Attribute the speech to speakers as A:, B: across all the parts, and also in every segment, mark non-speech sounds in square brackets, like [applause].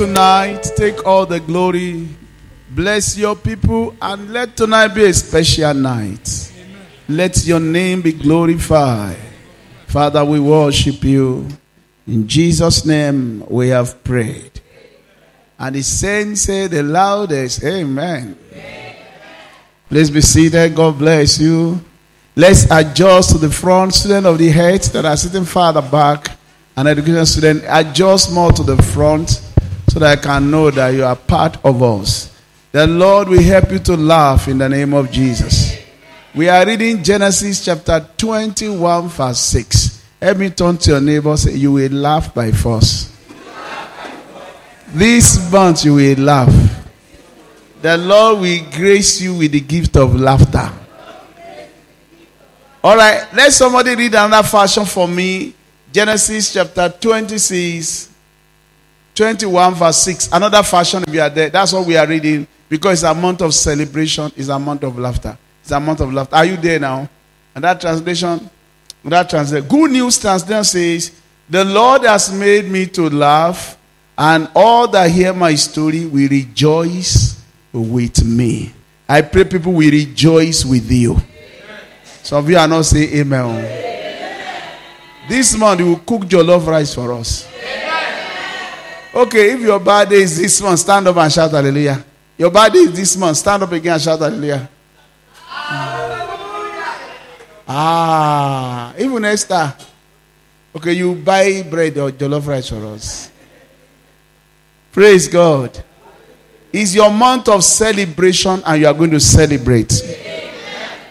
A: tonight. Take all the glory. Bless your people and let tonight be a special night. Let your name be glorified. Father, we worship you. In Jesus' name we have prayed. And the saints say the loudest, Amen. Please be seated. God bless you. Let's adjust to the front. Student of the head that are sitting farther back, and education student, adjust more to the front so that I can know that you are part of us. The Lord will help you to laugh in the name of Jesus. We are reading Genesis chapter 21, verse 6. Let me turn to your neighbor say, You will laugh by force. This month you will laugh. The Lord will grace you with the gift of laughter. All right, let somebody read another version for me. Genesis chapter 26, 21, verse 6. Another fashion, if you are there. That's what we are reading because it's a month of celebration, it's a month of laughter. It's a month of laughter. Are you there now? And that translation, that translation, Good News Translation says, The Lord has made me to laugh, and all that hear my story will rejoice with me. I pray people will rejoice with you. Some of you are not saying amen. This month, we will cook your love rice for us. Okay, if your birthday is this month, stand up and shout hallelujah. Your birthday is this month, stand up again and shout hallelujah. Ah, even Esther. Okay, you buy bread or jollof rice for us. Praise God. It's your month of celebration, and you are going to celebrate.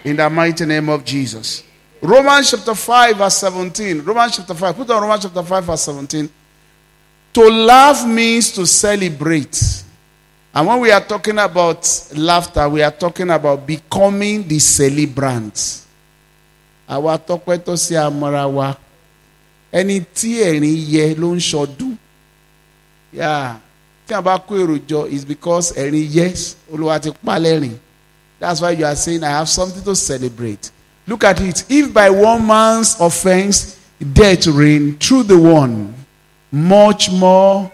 A: In the mighty name of Jesus. Romans chapter 5, verse 17. Romans chapter 5. Put on Romans chapter 5, verse 17. To laugh means to celebrate. And when we are talking about laughter, we are talking about becoming the celebrant. Àwa tọ́pẹ́ tó sí amọ̀ra wa. Ẹni tí ẹ̀rín yẹ ló ń ṣọdún. Tí a bá kó èrò jọ is because ẹ̀rín yes Olúwa ti pa. That's why you are saying I have something to celebrate. Look at it. If by one man's offense death reigned through the one, much more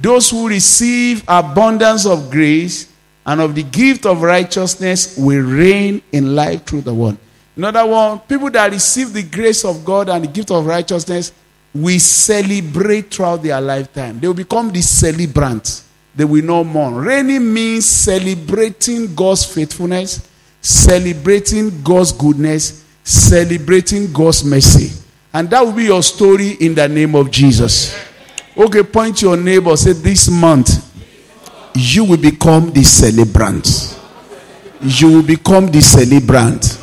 A: those who receive abundance of grace and of the gift of righteousness will reign in life through the one. In other words, people that receive the grace of God and the gift of righteousness will celebrate throughout their lifetime. They will become the celebrants. They will know more. Reigning means celebrating God's faithfulness, celebrating God's goodness, celebrating God's mercy. And that will be your story in the name of Jesus. Okay, point to your neighbor. Say, This month, you will become the celebrant. You will become the celebrant.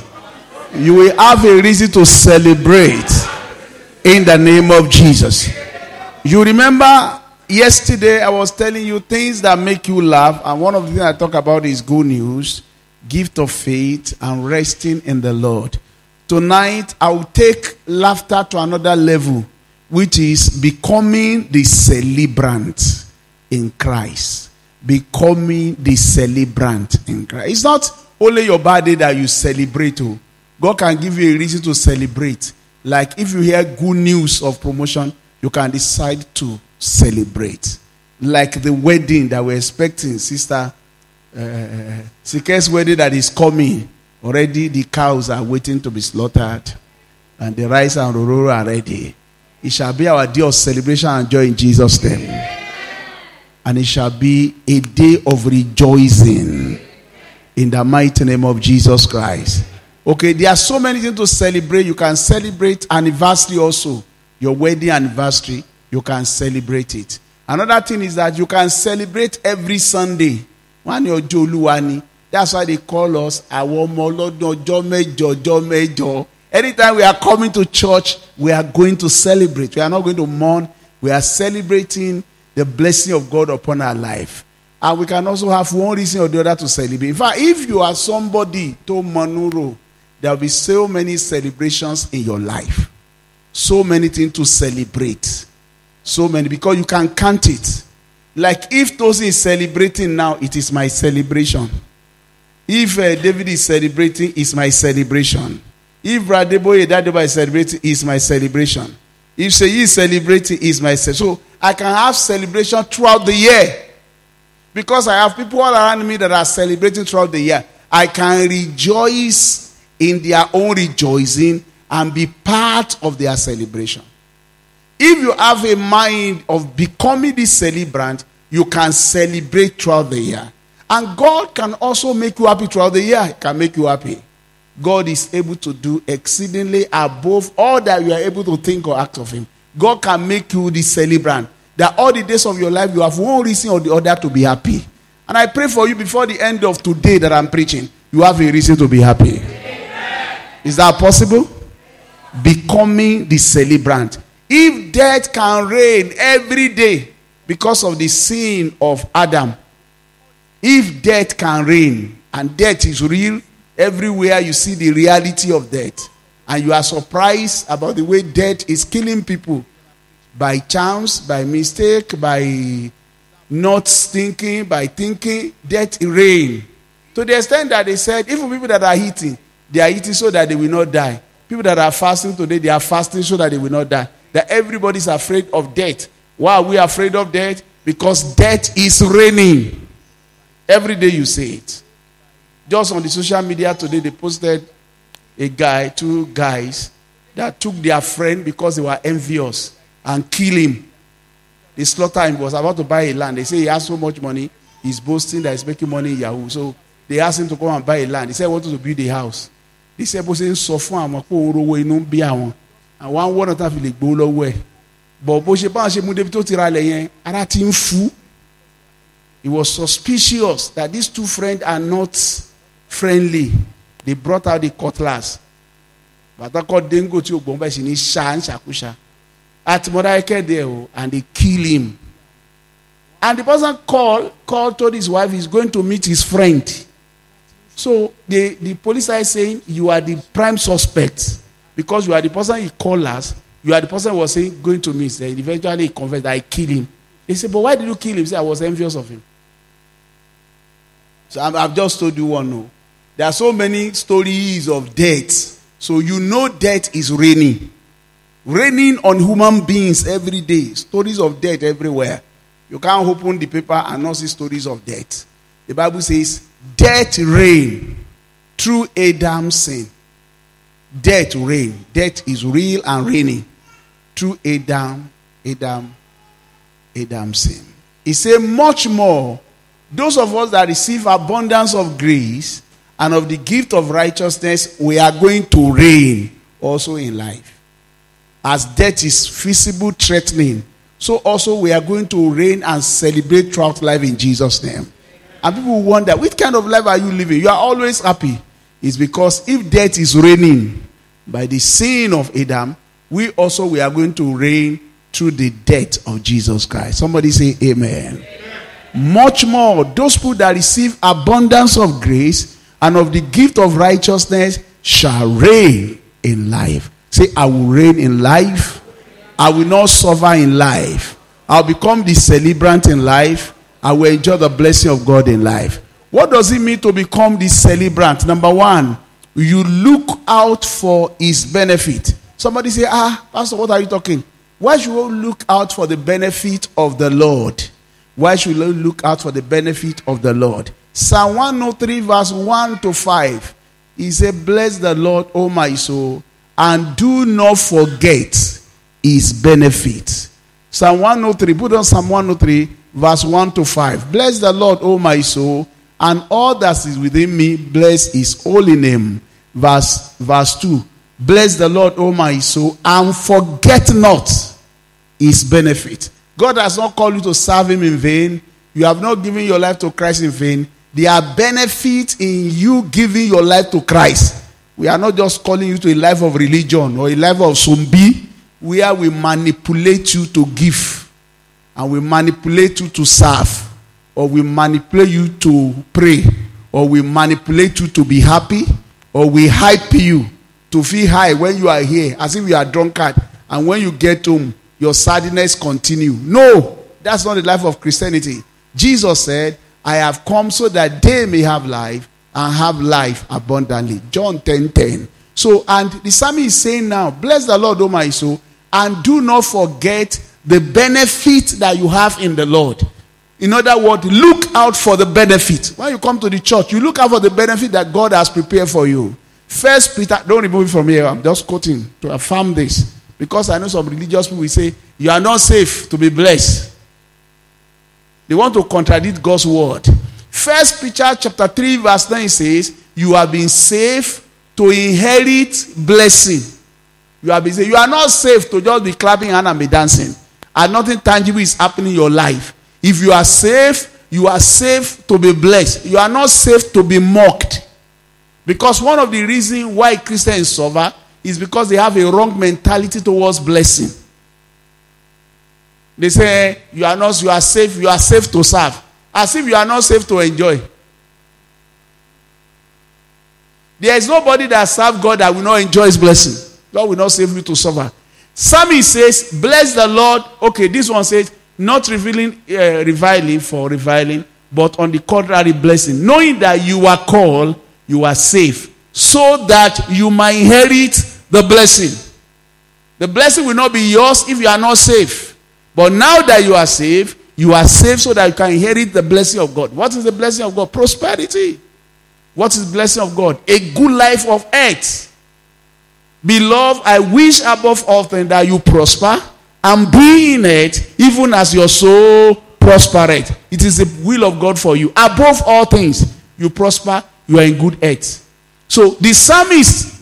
A: You will have a reason to celebrate in the name of Jesus. You remember yesterday I was telling you things that make you laugh, and one of the things I talk about is good news, gift of faith, and resting in the Lord. Tonight I will take laughter to another level, which is becoming the celebrant in Christ. becoming the celebrant in Christ. It's not only your birthday that you celebrate. Oh. God can give you a reason to celebrate. Like if you hear good news of promotion, you can decide to celebrate. Like the wedding that we're expecting, Sister uh, Sike's wedding that is coming. Already the cows are waiting to be slaughtered, and the rice and roro are ready. It shall be our day of celebration and joy in Jesus' name. And it shall be a day of rejoicing in the mighty name of Jesus Christ. Okay, there are so many things to celebrate. You can celebrate anniversary also. Your wedding anniversary, you can celebrate it. Another thing is that you can celebrate every Sunday. One your Joluwani. That's why they call us our Mejo. Anytime we are coming to church, we are going to celebrate. We are not going to mourn. We are celebrating the blessing of God upon our life. And we can also have one reason or the other to celebrate. In fact, if you are somebody to Manuro, there will be so many celebrations in your life. So many things to celebrate. So many, because you can count it. Like if Tosin is celebrating now, it is my celebration. If uh, David is celebrating, it's my celebration. If Radeboye Dadeba is celebrating, it's my celebration. If Seyi is celebrating, it's my celebration. So I can have celebration throughout the year. Because I have people all around me that are celebrating throughout the year. I can rejoice in their own rejoicing and be part of their celebration. If you have a mind of becoming this celebrant, you can celebrate throughout the year. And God can also make you happy throughout the year. He can make you happy. God is able to do exceedingly above all that you are able to think or act of Him. God can make you the celebrant. That all the days of your life you have one reason or the other to be happy. And I pray for you before the end of today that I'm preaching, you have a reason to be happy. Is that possible? Becoming the celebrant. If death can reign every day because of the sin of Adam, if death can reign and death is real, everywhere you see the reality of death, and you are surprised about the way death is killing people by chance, by mistake, by not thinking, by thinking, death reign. To the extent that they said, even people that are eating, they are eating so that they will not die. People that are fasting today, they are fasting so that they will not die. That everybody is afraid of death. Why are we afraid of death? Because death is reigning. Every day you say it. Just on the social media today, they posted a guy, two guys, that took their friend because they were envious and kill him. They slaughtered him. He was about to buy a land. They say he has so much money. He's boasting that he's making money in Yahoo. So they asked him to come and buy a land. He said, I want to build a house. He said, bó ṣe ń sọ fún àwọn pé òun rówó inú ń bí àwọn. Àwọn àwọn wọ́n náà tán fi lè gbó lọ́wọ́ ẹ̀. Bọ̀ bó ṣe báwọn ṣe mú débi tó ti yẹn, ara fú. He was suspicious that these two friends are not friendly. They brought out the cutlass. Bàtà kọ́ dengo tí o gbọ́n bẹ́ẹ̀ sì ní ṣá. At Modaike there and they kill him. And the person called, called, told his wife he's going to meet his friend. So the, the police are saying you are the prime suspect because you are the person he called us. You are the person who was saying going to meet. Then eventually he confessed I killed him. They said, but why did you kill him? He said, I was envious of him. So i have just told you one. No, there are so many stories of death. So you know death is raining, raining on human beings every day. Stories of death everywhere. You can't open the paper and not see stories of death. The Bible says, Death reign through Adam's sin. Death reign. Death is real and reigning through Adam, Adam, Adam's sin. He said, much more, those of us that receive abundance of grace and of the gift of righteousness, we are going to reign also in life. As death is visible, threatening, so also we are going to reign and celebrate throughout life in Jesus' name. And people wonder, which kind of life are you living? You are always happy. It's because if death is reigning by the sin of Adam, we also we are going to reign through the death of Jesus Christ. Somebody say amen. amen. Much more, those people that receive abundance of grace and of the gift of righteousness shall reign in life. Say, I will reign in life. I will not suffer in life. I'll become the celebrant in life I will enjoy the blessing of God in life. What does it mean to become the celebrant? Number one, you look out for his benefit. Somebody say, Ah, Pastor, what are you talking? Why should we look out for the benefit of the Lord? Why should we look out for the benefit of the Lord? Psalm 103, verse 1 to 5. He said, Bless the Lord, O my soul, and do not forget his benefit. Psalm 103, put on Psalm 103, verse 1 to 5. Bless the Lord, O my soul, and all that is within me, bless his holy name. Verse, verse 2. Bless the Lord, O my soul, and forget not his benefit. God has not called you to serve him in vain. You have not given your life to Christ in vain. There are benefits in you giving your life to Christ. We are not just calling you to a life of religion or a life of zombie where we manipulate you to give and we manipulate you to serve or we manipulate you to pray or we manipulate you to be happy or we hype you to feel high when you are here as if you are drunkard and when you get home your sadness continue no that's not the life of christianity jesus said i have come so that they may have life and have life abundantly john 10 10 so and the psalmist is saying now bless the lord o my soul and do not forget the benefit that you have in the lord in other words look out for the benefit when you come to the church you look out for the benefit that god has prepared for you First Peter, don't remove it from here. I'm just quoting to affirm this. Because I know some religious people will say, You are not safe to be blessed. They want to contradict God's word. First Peter chapter 3, verse 9 says, You have been saved to inherit blessing. You have been safe. You are not safe to just be clapping hand and be dancing. And nothing tangible is happening in your life. If you are safe, you are safe to be blessed. You are not safe to be mocked. Because one of the reasons why Christians suffer is because they have a wrong mentality towards blessing. They say you are not you are safe, you are safe to serve. As if you are not safe to enjoy. There is nobody that serve God that will not enjoy his blessing. God will not save you to suffer. Psalmist says, Bless the Lord. Okay, this one says, not revealing uh, reviling for reviling, but on the contrary, blessing. Knowing that you are called you are safe so that you might inherit the blessing. The blessing will not be yours if you are not safe. But now that you are safe, you are safe so that you can inherit the blessing of God. What is the blessing of God? Prosperity. What is the blessing of God? A good life of earth. Beloved, I wish above all things that you prosper and be in it, even as your soul prospereth. It is the will of God for you. Above all things, you prosper you are in good health. So the psalmist,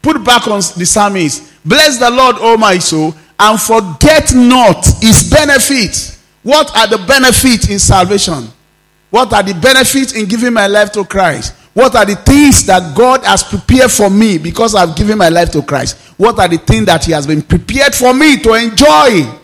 A: put back on the psalmist, bless the Lord, O my soul, and forget not his benefits. What are the benefits in salvation? What are the benefits in giving my life to Christ? What are the things that God has prepared for me because I've given my life to Christ? What are the things that He has been prepared for me to enjoy?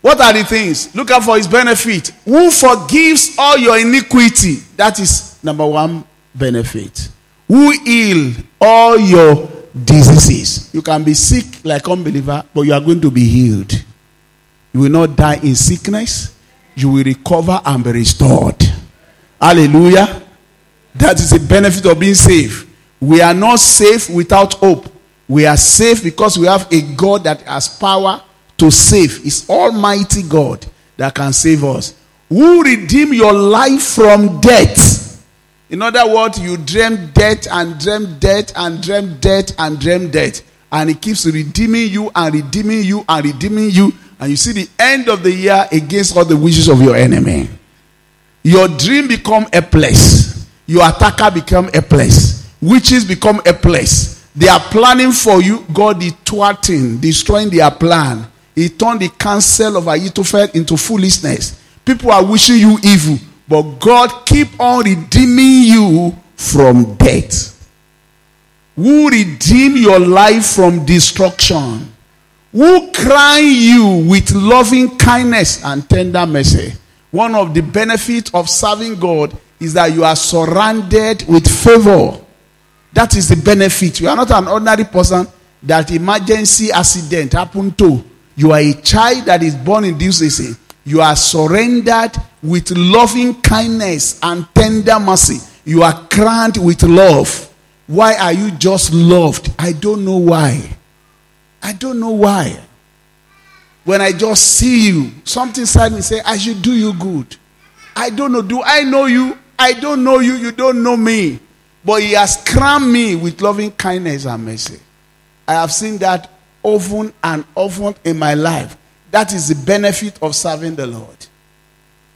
A: What are the things? Look out for his benefit. Who forgives all your iniquity? That is number one benefit. Who heal all your diseases? You can be sick like unbeliever, but you are going to be healed. You will not die in sickness. You will recover and be restored. Hallelujah. That is the benefit of being safe. We are not safe without hope. We are safe because we have a God that has power to save. It's Almighty God that can save us. Who redeem your life from death? In other words, you dream death and dream death and dream death and dream death. And it keeps redeeming you and redeeming you and redeeming you. And you see the end of the year against all the wishes of your enemy. Your dream become a place. Your attacker become a place. Witches become a place. They are planning for you. God is thwarting, destroying their plan. He turned the counsel of Ahithophel into foolishness. People are wishing you evil, but God keep on redeeming you from death. Who redeem your life from destruction? Who crown you with loving kindness and tender mercy? One of the benefits of serving God is that you are surrounded with favor. That is the benefit. You are not an ordinary person that emergency accident happened to you are a child that is born in decency. You are surrendered with loving kindness and tender mercy. You are crowned with love. Why are you just loved? I don't know why. I don't know why. When I just see you, something inside me say, I should do you good. I don't know. Do I know you? I don't know you. You don't know me. But he has crowned me with loving kindness and mercy. I have seen that often and often in my life. That is the benefit of serving the Lord.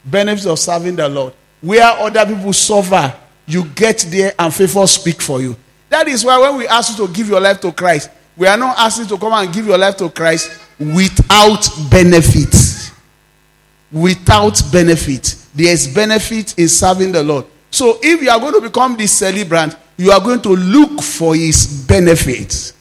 A: Benefits of serving the Lord. Where other people suffer, you get there and favor speak for you. That is why when we ask you to give your life to Christ, we are not asking to come and give your life to Christ without benefit. Without benefit. There is benefit in serving the Lord. So if you are going to become the celebrant, you are going to look for his benefits.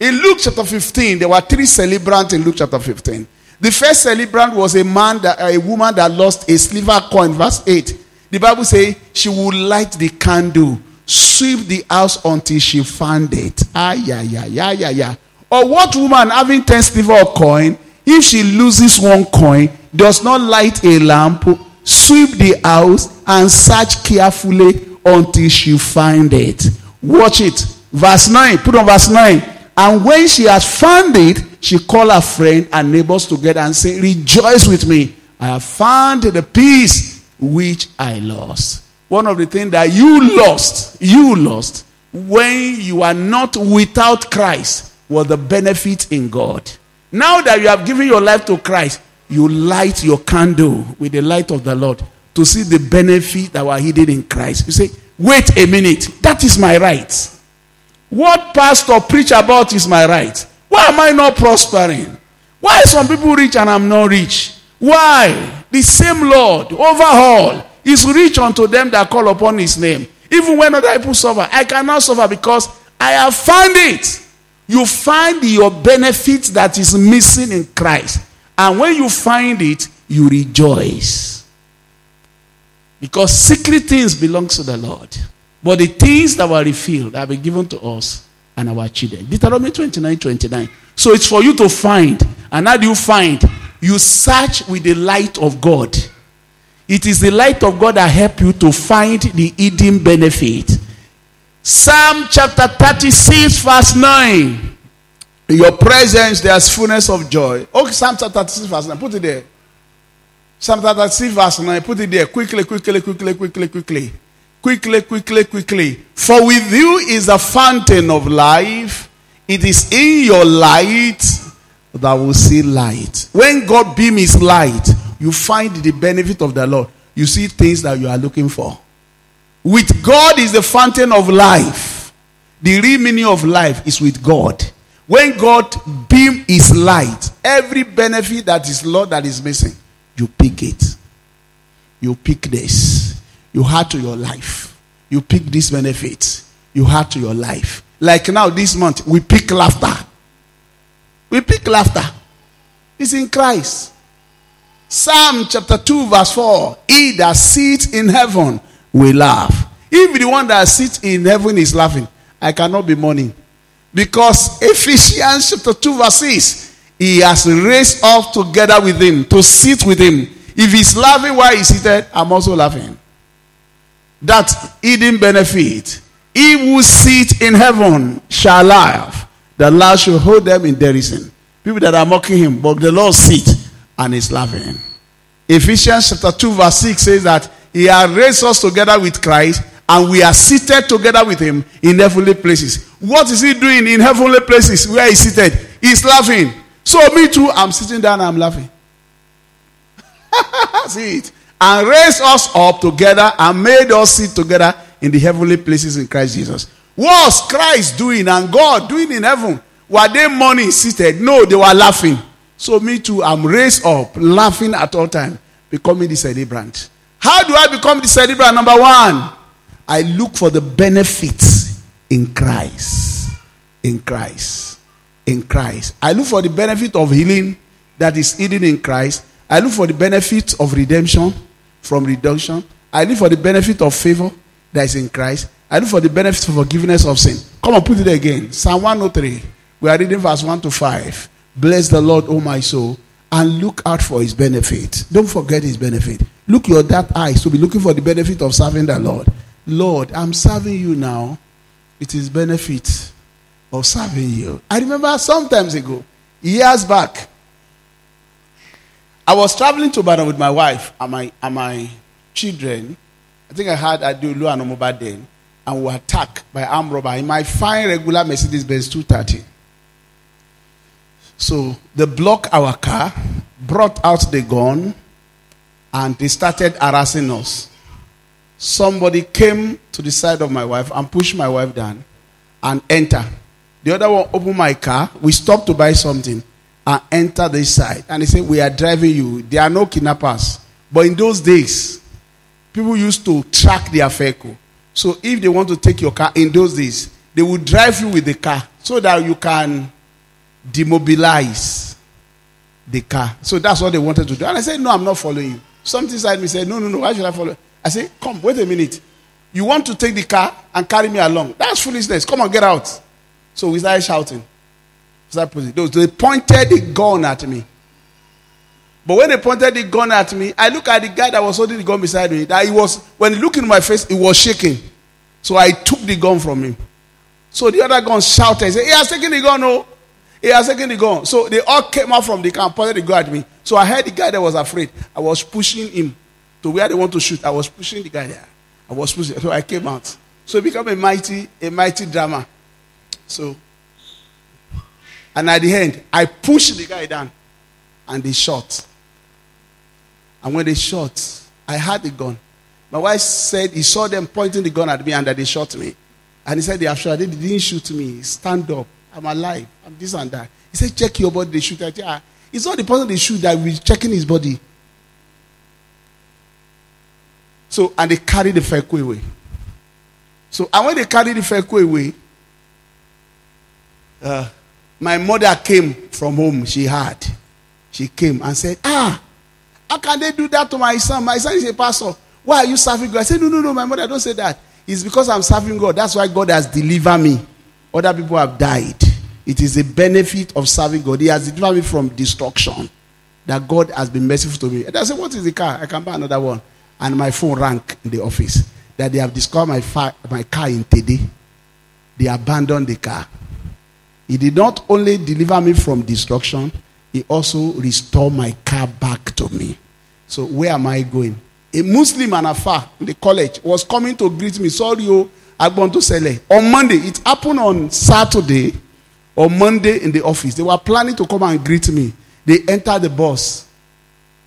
A: In Luke chapter 15, there were three celebrants in Luke chapter 15. The first celebrant was a man that a woman that lost a silver coin, verse 8. The Bible says she would light the candle, sweep the house until she found it. Ah, yeah, yeah, yeah, yeah, yeah. Or what woman having 10 silver coin, if she loses one coin, does not light a lamp, sweep the house, and search carefully until she find it. Watch it. Verse 9. Put on verse 9. And when she has found it, she call her friend and neighbors together and say, Rejoice with me. I have found the peace which I lost. One of the things that you lost, you lost when you are not without Christ was the benefit in God. Now that you have given your life to Christ, you light your candle with the light of the Lord to see the benefit that were hidden in Christ. You say, wait a minute, that is my right. What pastor preach about is my right. Why am I not prospering? Why some people rich and I'm not rich? Why? The same Lord, overall, is rich unto them that call upon his name. Even when other people suffer, I cannot suffer because I have found it. You find your benefit that is missing in Christ. And when you find it, you rejoice. Because secret things belong to the Lord. But the things that were revealed have been given to us and our children. Deuteronomy 29 29. So it's for you to find. And how do you find? You search with the light of God. It is the light of God that help you to find the hidden benefit. Psalm chapter 36, verse 9. In your presence, there's fullness of joy. Okay, Psalm chapter 36, verse 9. Put it there. Psalm chapter 36, verse 9. Put it there. Quickly, quickly, quickly, quickly, quickly. Quickly, quickly, quickly. For with you is a fountain of life. It is in your light that will see light. When God beam his light, you find the benefit of the Lord. You see things that you are looking for. With God is the fountain of life. The real meaning of life is with God. When God beam his light, every benefit that is Lord that is missing, you pick it. You pick this. You add to your life. You pick this benefit. You add to your life. Like now, this month, we pick laughter. We pick laughter. It's in Christ. Psalm chapter 2, verse 4. He that sits in heaven will laugh. If the one that sits in heaven is laughing, I cannot be mourning. Because Ephesians chapter 2, verse 6, he has raised up together with him to sit with him. If he's laughing while he's seated, I'm also laughing. That hidden benefit. He who sit in heaven shall laugh. The Lord shall hold them in derision. People that are mocking him, but the Lord sits and is laughing. Ephesians chapter 2, verse 6 says that he has raised us together with Christ and we are seated together with him in heavenly places. What is he doing in heavenly places where he's seated? He's laughing. So me too, I'm sitting down and I'm laughing. [laughs] See it. And raised us up together and made us sit together in the heavenly places in Christ Jesus. What's Christ doing and God doing in heaven? Were they mourning seated? No, they were laughing. So me too, I'm raised up, laughing at all time, becoming the celebrant. How do I become the celebrant? Number one, I look for the benefits in Christ. In Christ. In Christ. I look for the benefit of healing that is hidden in Christ. I look for the benefit of redemption from redemption. I live for the benefit of favor that is in Christ. I live for the benefit of forgiveness of sin. Come on, put it again. Psalm 103. We are reading verse 1 to 5. Bless the Lord, O my soul, and look out for his benefit. Don't forget his benefit. Look your dark eyes to be looking for the benefit of serving the Lord. Lord, I'm serving you now. It is benefit of serving you. I remember sometimes ago, years back, I was traveling to Ibadan with my wife and my, and my children. I think I had Adulu and Omoba then. And we were attacked by armed robber in my fine regular Mercedes Benz 230. So they blocked our car, brought out the gun, and they started harassing us. Somebody came to the side of my wife and pushed my wife down and enter. The other one opened my car. We stopped to buy something and enter this side. And he said, We are driving you. There are no kidnappers. But in those days, people used to track their vehicle. So if they want to take your car in those days, they would drive you with the car so that you can demobilize the car. So that's what they wanted to do. And I said, No, I'm not following you. Something inside me said, No, no, no, why should I follow? I said, Come, wait a minute. You want to take the car and carry me along. That's foolishness. Come on, get out. So we started shouting. Those they pointed the gun at me. But when they pointed the gun at me, I look at the guy that was holding the gun beside me. That he was, when he looked in my face, he was shaking. So I took the gun from him. So the other gun shouted, said, He has taken the gun, no. He has taken the gun. So they all came out from the and pointed the gun at me. So I heard the guy that was afraid. I was pushing him to where they want to shoot. I was pushing the guy there. I was pushing. So I came out. So it became a mighty, a mighty drama. So, and at the end, I pushed the guy down and they shot. And when they shot, I had the gun. My wife said he saw them pointing the gun at me and that they shot me. And he said, They shot. They didn't shoot me. Stand up. I'm alive. I'm this and that. He said, Check your body. They shoot. I said, ah, It's not the person they shoot that be checking his body. So, and they carry the vehicle away. So, and when they carry the vehicle away, uh, my mother came from home. She had. She came and said, Ah, how can they do that to my son? My son is a pastor. Why are you serving God? I said, No, no, no, my mother, don't say that. It's because I'm serving God. That's why God has delivered me. Other people have died. It is a benefit of serving God. He has delivered me from destruction. That God has been merciful to me. And I said, What is the car? I can buy another one. And my phone rang in the office that they have discovered my, my car in Tede. They abandoned the car. He did not only deliver me from destruction, he also restored my car back to me. So where am I going? A Muslim and afar in the college was coming to greet me. Sorry, oh, I'm going to sell it. On Monday, it happened on Saturday or Monday in the office. They were planning to come and greet me. They entered the bus.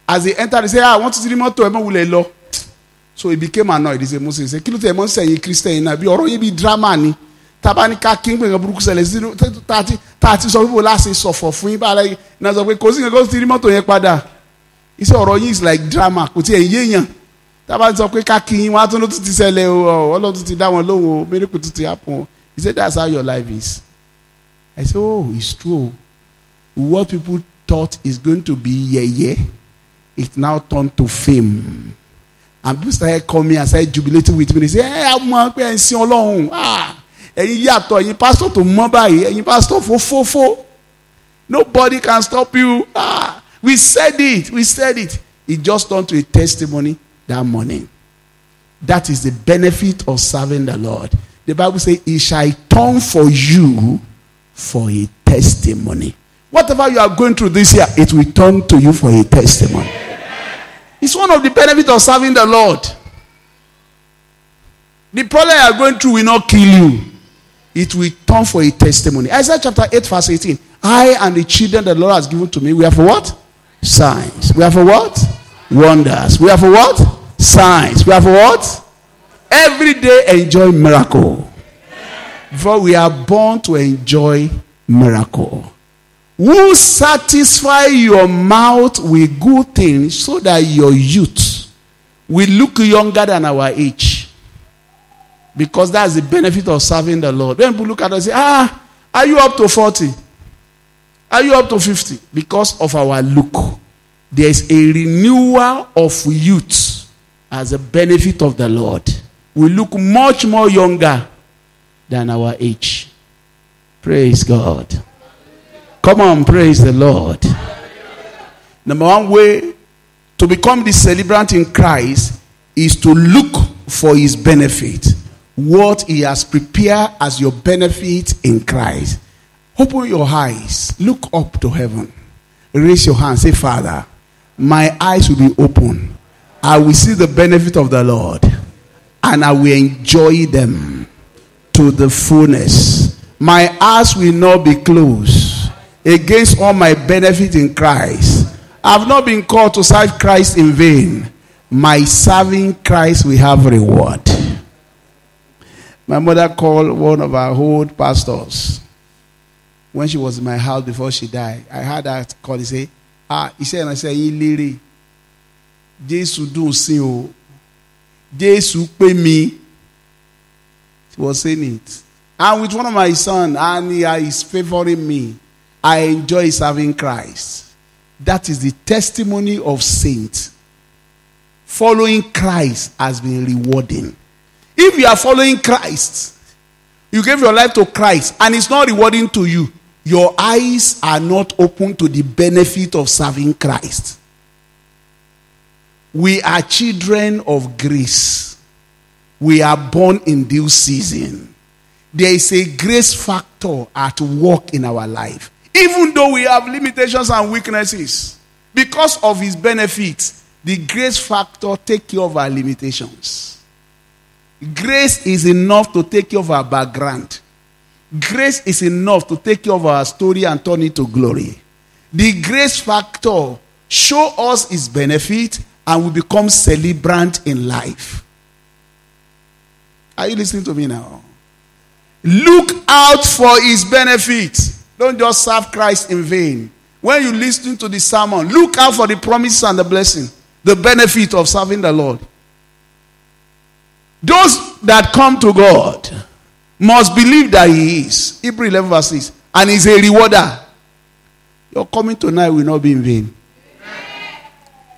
A: As they entered, they said, ah, I want to see the motor. So he became annoyed. He said, Muslim, he said, mọ́ sẹ́yìn Christian bí drama tábà ní ká kí n pè nǹkan burúkú ṣẹlẹ̀ sí a ti sọ wípé láti sọ̀fọ̀ fún yín báyìí náà sọ pé kò sí nǹkan ti mọ́tò yẹn padà. Iṣẹ́ ọ̀rọ̀ yìí is like drama kò tiẹ̀ yéèyàn tábà sọ pé ká kí yín wọn á tún ló tún ti ṣẹlẹ̀ o ọlọ́run ti dá wọn lóhùn o miracle tún ti happen o. He said that's how your life is. I said oh it's true what people thought is going to be yeye it now turned to fame. And people started coming and started jubilating with me. They say ẹ ẹ mọ pé ẹ ń sin ọlọ́run. Ah ẹ̀yin yàtọ̀ ẹ̀yin pásítọ̀ tó mọ́ báyìí ẹ̀yin pásítọ̀ fòfófó nobody can stop you. Ah we said it we said it. It just turned to a testimony that morning. That is the benefit of serving the lord. The bible say he shall turn for you for a testimony. Whatever you are going through this year it will turn to you for a testimony. It's one of the benefits of serving the lord. The problem you are going through will not kill you it will turn for a testimony. Isaiah chapter 8, verse 18. I and the children that the Lord has given to me, we are for what? Signs. We are for what? Wonders. We are for what? Signs. We are for what? Every day enjoy miracle. For we are born to enjoy miracle. Who satisfy your mouth with good things so that your youth will look younger than our age because that's the benefit of serving the Lord. When people look at us say, Ah, are you up to 40? Are you up to 50? Because of our look. There's a renewal of youth as a benefit of the Lord. We look much more younger than our age. Praise God. Come on, praise the Lord. Number one way to become the celebrant in Christ is to look for his benefit, what he has prepared as your benefit in Christ. Open your eyes, look up to heaven, raise your hand, say, Father, my eyes will be open. I will see the benefit of the Lord and I will enjoy them to the fullness. My eyes will not be closed against all my benefit in Christ. I have not been called to serve Christ in vain. My serving Christ will have reward. My mother called one of our old pastors when she was in my house before she died. I had her call. He say, "Ah, he said, and I said, yín lérè, Jésù dùn sí o, Jésù pé me. She was saying it, and with one of my sons, and he is favoring me. I enjoy serving Christ. That is the testimony of saints. Following Christ has been rewarding. If you are following Christ, you gave your life to Christ, and it's not rewarding to you, your eyes are not open to the benefit of serving Christ. We are children of grace. We are born in due season. There is a grace factor at work in our life. Even though we have limitations and weaknesses, because of his benefits, the grace factor take care of our limitations. Grace is enough to take care of our background. Grace is enough to take care of our story and turn it to glory. The grace factor show us his benefit and we become celebrant in life. Are you listening to me now? Look out for his benefit. Don't just serve Christ in vain. When you listen to the sermon, look out for the promise and the blessing, the benefit of serving the Lord. Those that come to God must believe that He is. Hebrew 11 verse 6. And He's a rewarder. Your coming tonight will not be in vain.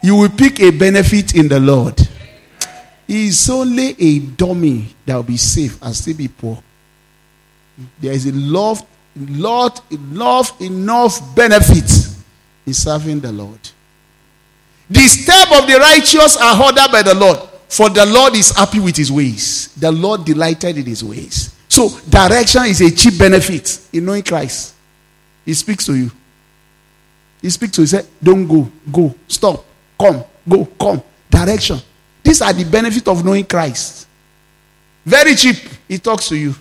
A: You will pick a benefit in the Lord. He is only a dummy that will be safe and still be poor. There is a love, lot, love enough benefit in serving the Lord. The step of the righteous are ordered by the Lord, for the Lord is happy with his ways. The Lord delighted in his ways. So direction is a cheap benefit in knowing Christ. He speaks to you. He speaks to you. He said, Don't go, go, stop, come, go, come. Direction. These are the benefit of knowing Christ. Very cheap. He talks to you.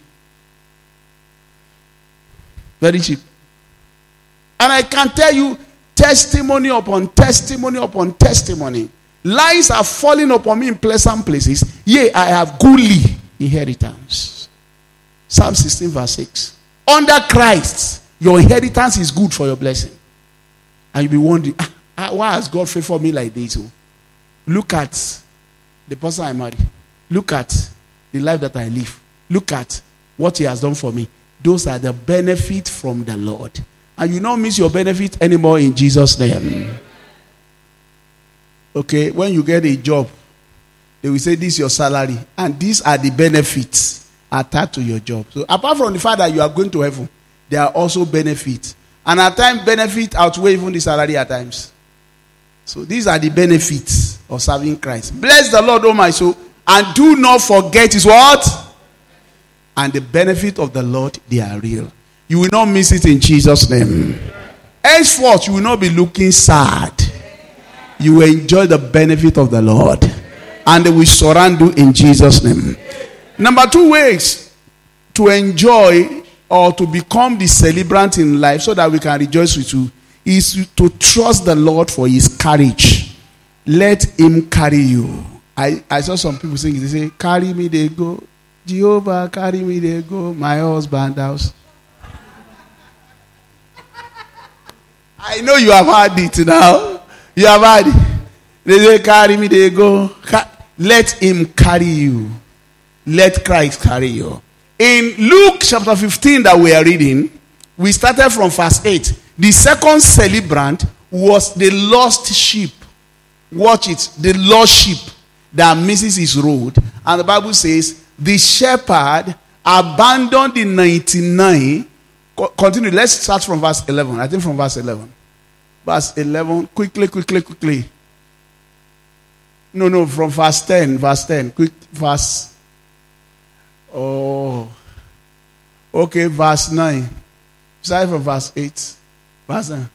A: Very cheap. And I can tell you testimony upon testimony upon testimony. Lies are falling upon me in pleasant places. Yea, I have goodly inheritance. Psalm 16, verse 6. Under Christ, your inheritance is good for your blessing. And you'll be wondering, ah, ah, why has God favored me like this? Oh? Look at the person I married. Look at the life that I live. Look at what He has done for me. Those are the benefit from the Lord. And you don't miss your benefit anymore in Jesus' name. Okay, when you get a job, they will say this is your salary, and these are the benefits attached to your job. So apart from the fact that you are going to heaven, there are also benefits. And at times, benefit outweigh even the salary at times. So these are the benefits of serving Christ. Bless the Lord, oh my soul, and do not forget his what? And the benefit of the Lord, they are real. You will not miss it in Jesus' name. Henceforth, you will not be looking sad. You will enjoy the benefit of the Lord. And will surround you in Jesus' name. Number two ways to enjoy or to become the celebrant in life so that we can rejoice with you is to trust the Lord for his courage. Let him carry you. I, I saw some people saying, they say, carry me, they go. Jehovah, carry me, they go. My husband house. I know you have heard it now. You have heard. They say, carry me, they go. Let him carry you. Let Christ carry you. In Luke chapter 15 that we are reading, we started from verse 8. The second celebrant was the lost sheep. Watch it. The lost sheep that misses his road. And the Bible says, the shepherd abandoned the 99. Continue. Let's start from verse 11. I think from verse 11. Verse 11. Quickly, quickly, quickly. No, no, from verse 10. Verse 10. Quick, verse. Oh. Okay, verse 9. Start from verse 8. Verse 9.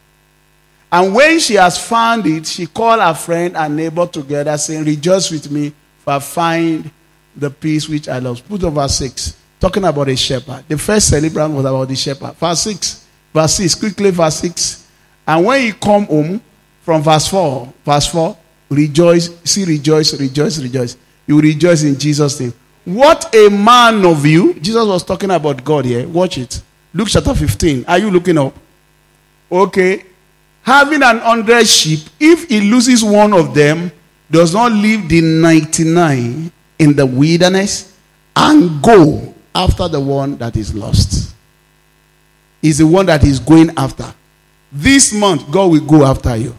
A: And when she has found it, she called her friend and neighbor together, saying, Rejoice with me, for I find the peace which I lost. Put on verse 6. Talking about a shepherd. The first celebrant was about the shepherd. Verse 6. Verse 6. Quickly, verse 6. And when he come home, from verse 4, verse 4, rejoice, see, rejoice, rejoice, rejoice. You rejoice in Jesus' name. What a man of you. Jesus was talking about God here. Watch it. Luke chapter 15. Are you looking up? Okay. Having an hundred sheep, if he loses one of them, does not leave the 99 in the wilderness and go after the one that is lost. Is the one that is going after. This month, God will go after you.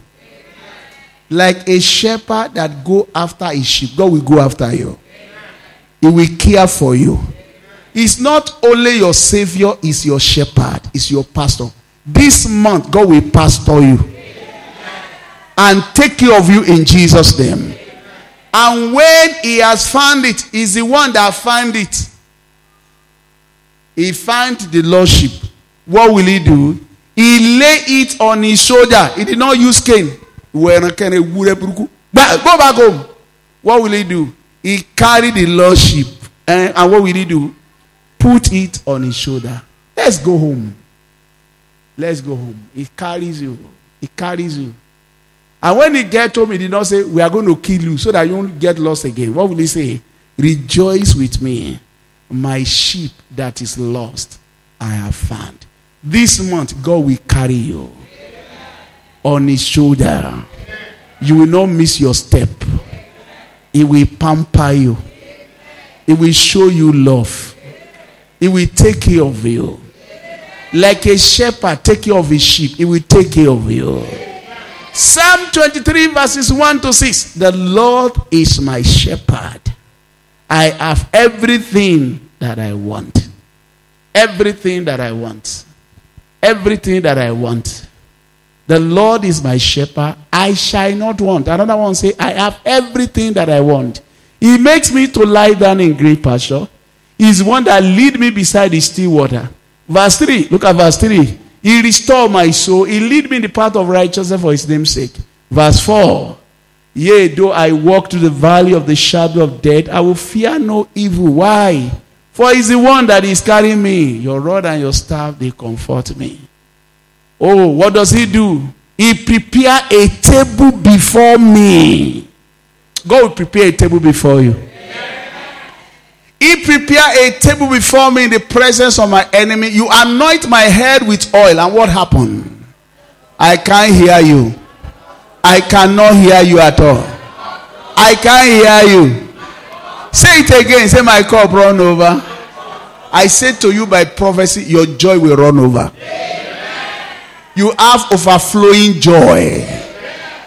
A: Like a shepherd that go after his sheep, God will go after you. He will care for you. It's not only your savior, it's your shepherd, it's your pastor. This month, God will pastor you and take care of you in Jesus' name. And when he has found it, he's the one that found it. He found the lordship. What will he do? He lay it on his shoulder. He did not use cane. Go back home. What will he do? He carried the lordship. And, and what will he do? Put it on his shoulder. Let's go home. Let's go home. He carries you. He carries you. And when he get home, he did not say, We are going to kill you so that you won't get lost again. What will he say? Rejoice with me, my sheep that is lost, I have found. This month, God will carry you on his shoulder. You will not miss your step. He will pamper you. He will show you love. He will take care of you. Like a shepherd take care of his sheep, he will take care of you. Psalm 23 verses 1 to 6. The Lord is my shepherd. I have everything that I want. Everything that I want. Everything that I want. The Lord is my shepherd. I shall not want. Another one say, I have everything that I want. He makes me to lie down in green pasture. He's one that lead me beside the still water. Verse 3. Look at verse 3. He restore my soul. He lead me in the path of righteousness for his name's sake. Verse 4. Yea, though I walk through the valley of the shadow of death, I will fear no evil. Why? For he's the one that is carrying me. Your rod and your staff, they comfort me. Oh, what does he do? He prepare a table before me. God will prepare a table before you. He prepare a table before me in the presence of my enemy. You anoint my head with oil. And what happened? I can't hear you. I cannot hear you at all. I can't hear you. Say it again. Say, My cup run over. I say to you by prophecy, your joy will run over. You have overflowing joy,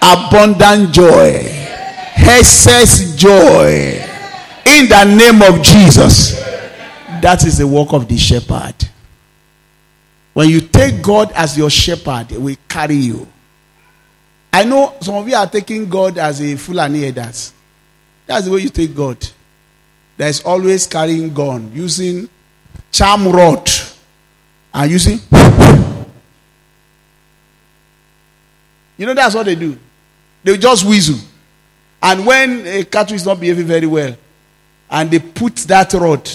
A: abundant joy, excess joy. In the name of Jesus. That is the work of the shepherd. When you take God as your shepherd, it will carry you. I know some of you are taking God as a Fulani elders. That's the way you take God. There's always carrying gun, using charm rod, and using. You know that's what they do. They just whistle. And when a cattle is not behaving very well, and they put that rod,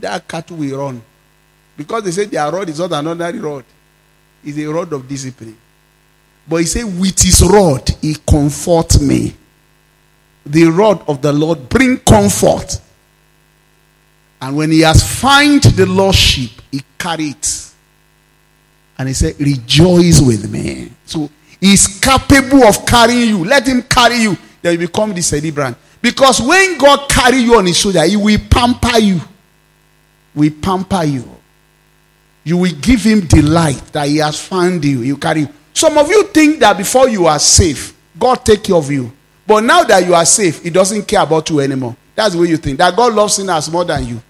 A: that cattle will run. Because they say their rod is not an ordinary rod, it's a rod of discipline. But he said, with his rod, he comforts me. The rod of the Lord bring comfort. And when he has found the lordship, he carry it. And he said, rejoice with me. So he's capable of carrying you. Let him carry you. Then you become the celebrant. Because when God carry you on his shoulder, he will pamper you. We pamper you. You will give him delight that he has found you. You carry you. Some of you think that before you are safe, God take care of you. But now that you are safe, he doesn't care about you anymore. That's the way you think. That God loves sinners more than you.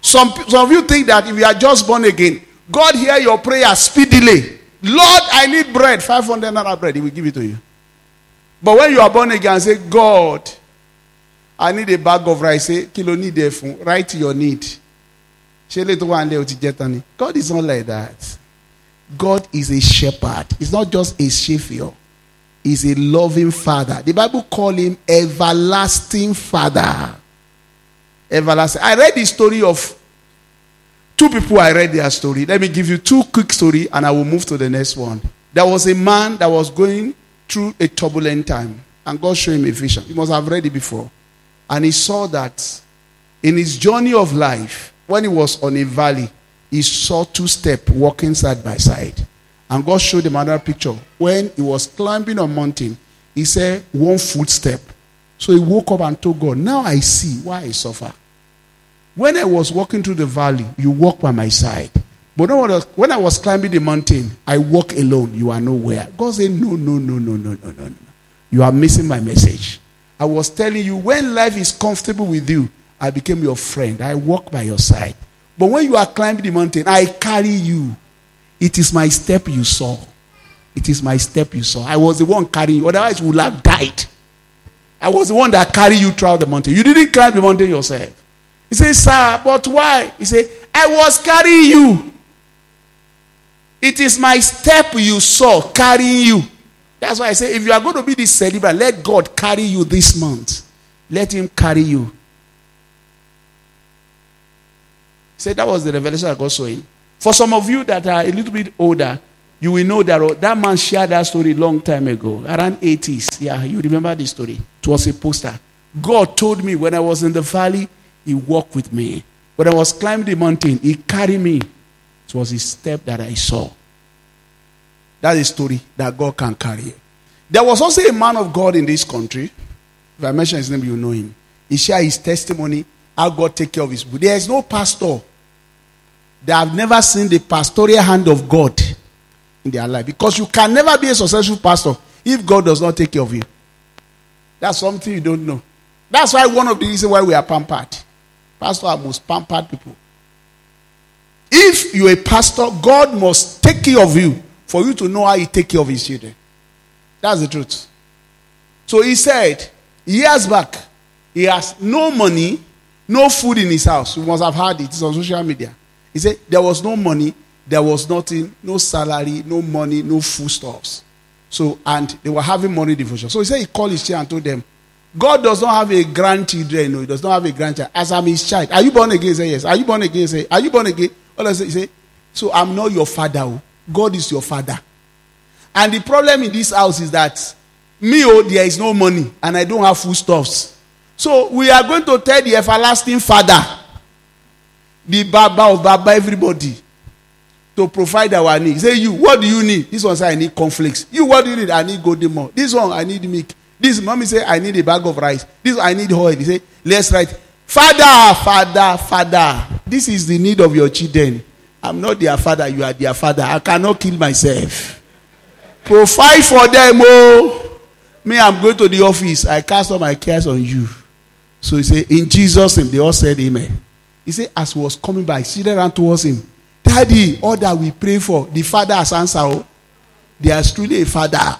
A: Some, some of you think that if you are just born again, God hear your prayer speedily. Lord, I need bread. 500 naira bread. He will give it to you. But when you are born again say, God, I need a bag of rice. Say, kilo need fún. Write your need. God is not like that. God is a shepherd. He's not just a savior. He's a loving father. The Bible call him everlasting father. Everlasting. I read the story of two people. I read their story. Let me give you two quick story, and I will move to the next one. There was a man that was going through a turbulent time, and God showed him a vision. You must have read it before, and he saw that in his journey of life, when he was on a valley, he saw two steps walking side by side. And God showed him another picture. When he was climbing a mountain, he said, one footstep. So he woke up and told God, Now I see why I suffer. When I was walking through the valley, you walk by my side. But when I was climbing the mountain, I walk alone. You are nowhere. God said, No, no, no, no, no, no, no, no. You are missing my message. I was telling you, when life is comfortable with you, I became your friend. I walk by your side. But when you are climbing the mountain, I carry you. It is my step you saw. It is my step you saw. I was the one carrying you. Otherwise, you would have died. I was the one that carried you throughout the mountain. You didn't climb the mountain yourself. He said, Sir, but why? He said, I was carrying you. It is my step you saw carrying you. That's why I say, if you are going to be the celebrant, let God carry you this month. Let Him carry you. Say that was the revelation I got showing. For some of you that are a little bit older, you will know that oh, that man shared that story long time ago, around 80s. Yeah, you remember the story. It was a poster. God told me when I was in the valley, He walked with me. When I was climbing the mountain, He carried me. It was His step that I saw. That is story that God can carry. There was also a man of God in this country. If I mention his name, you know him. He shared his testimony how God take care of his. There is no pastor that have never seen the pastoral hand of God in their life. Because you can never be a successful pastor if God does not take care of you. That's something you don't know. That's why one of the reasons why we are pampered. Pastor are most pampered people. If you're a pastor, God must take care of you for you to know how he take care of his children. That's the truth. So he said, years back, he has no money no food in his house. You must have heard it. It's on social media. He said there was no money, there was nothing, no salary, no money, no foodstuffs. So, and they were having money devotion. So he said he called his chair and told them, God does not have a grandchildren. No, he does not have a grandchild. As I'm his child. Are you born again? Say yes. Are you born again? Say, are you born again? All I say, say, so I'm not your father. Oh. God is your father. And the problem in this house is that me, oh, there is no money and I don't have foodstuffs. So we are going to tell the everlasting Father, the Baba of Baba, everybody, to provide our needs. Say, you, what do you need? This one say, I need cornflakes. You, what do you need? I need Golden Morn. This one, I need milk. This mommy say, I need a bag of rice. This I need oil. He say, let's write, Father, Father, Father. This is the need of your children. I'm not their father. You are their father. I cannot kill myself. Provide for them, oh. Me, I'm going to the office. I cast all my cares on you. So he said, In Jesus' name, they all said amen. He said, as he was coming by, she ran towards him. Daddy, all that we pray for, the father has answered. Oh. There is truly a father.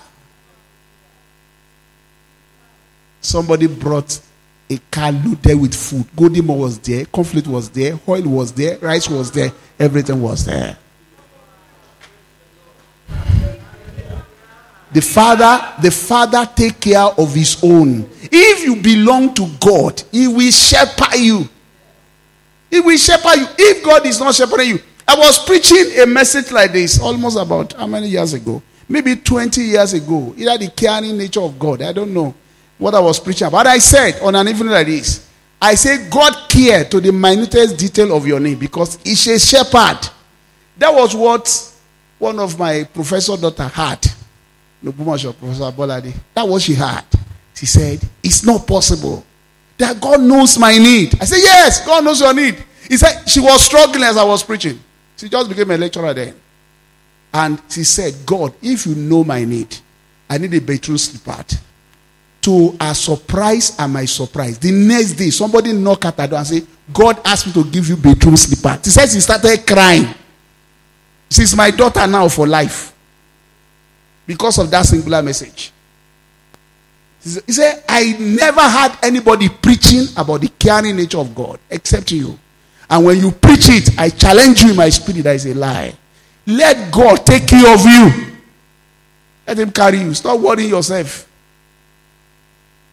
A: Somebody brought a car loaded with food. Golden was there, cornflake was there, oil was there, rice was there, everything was there. The father, the father take care of his own. If you belong to God, he will shepherd you. He will shepherd you. If God is not shepherding you, I was preaching a message like this almost about how many years ago? Maybe 20 years ago. Either the caring nature of God. I don't know what I was preaching about. But I said on an evening like this, I say God care to the minutest detail of your name because he's a shepherd. That was what one of my professor daughter had. Professor Bolade. That was she had. She said, It's not possible that God knows my need. I said, Yes, God knows your need. He said, She was struggling as I was preaching. She just became a lecturer then. And she said, God, if you know my need, I need a bedroom slipper. To a surprise and my surprise. The next day, somebody knocked at the door and said, God asked me to give you bedroom slipper. She said she started crying. She's my daughter now for life. because of that singular message. He said, I never had anybody preaching about the caring nature of God except you. And when you preach it, I challenge you in my spirit that is a lie. Let God take care of you. Let Him carry you. Stop worrying yourself.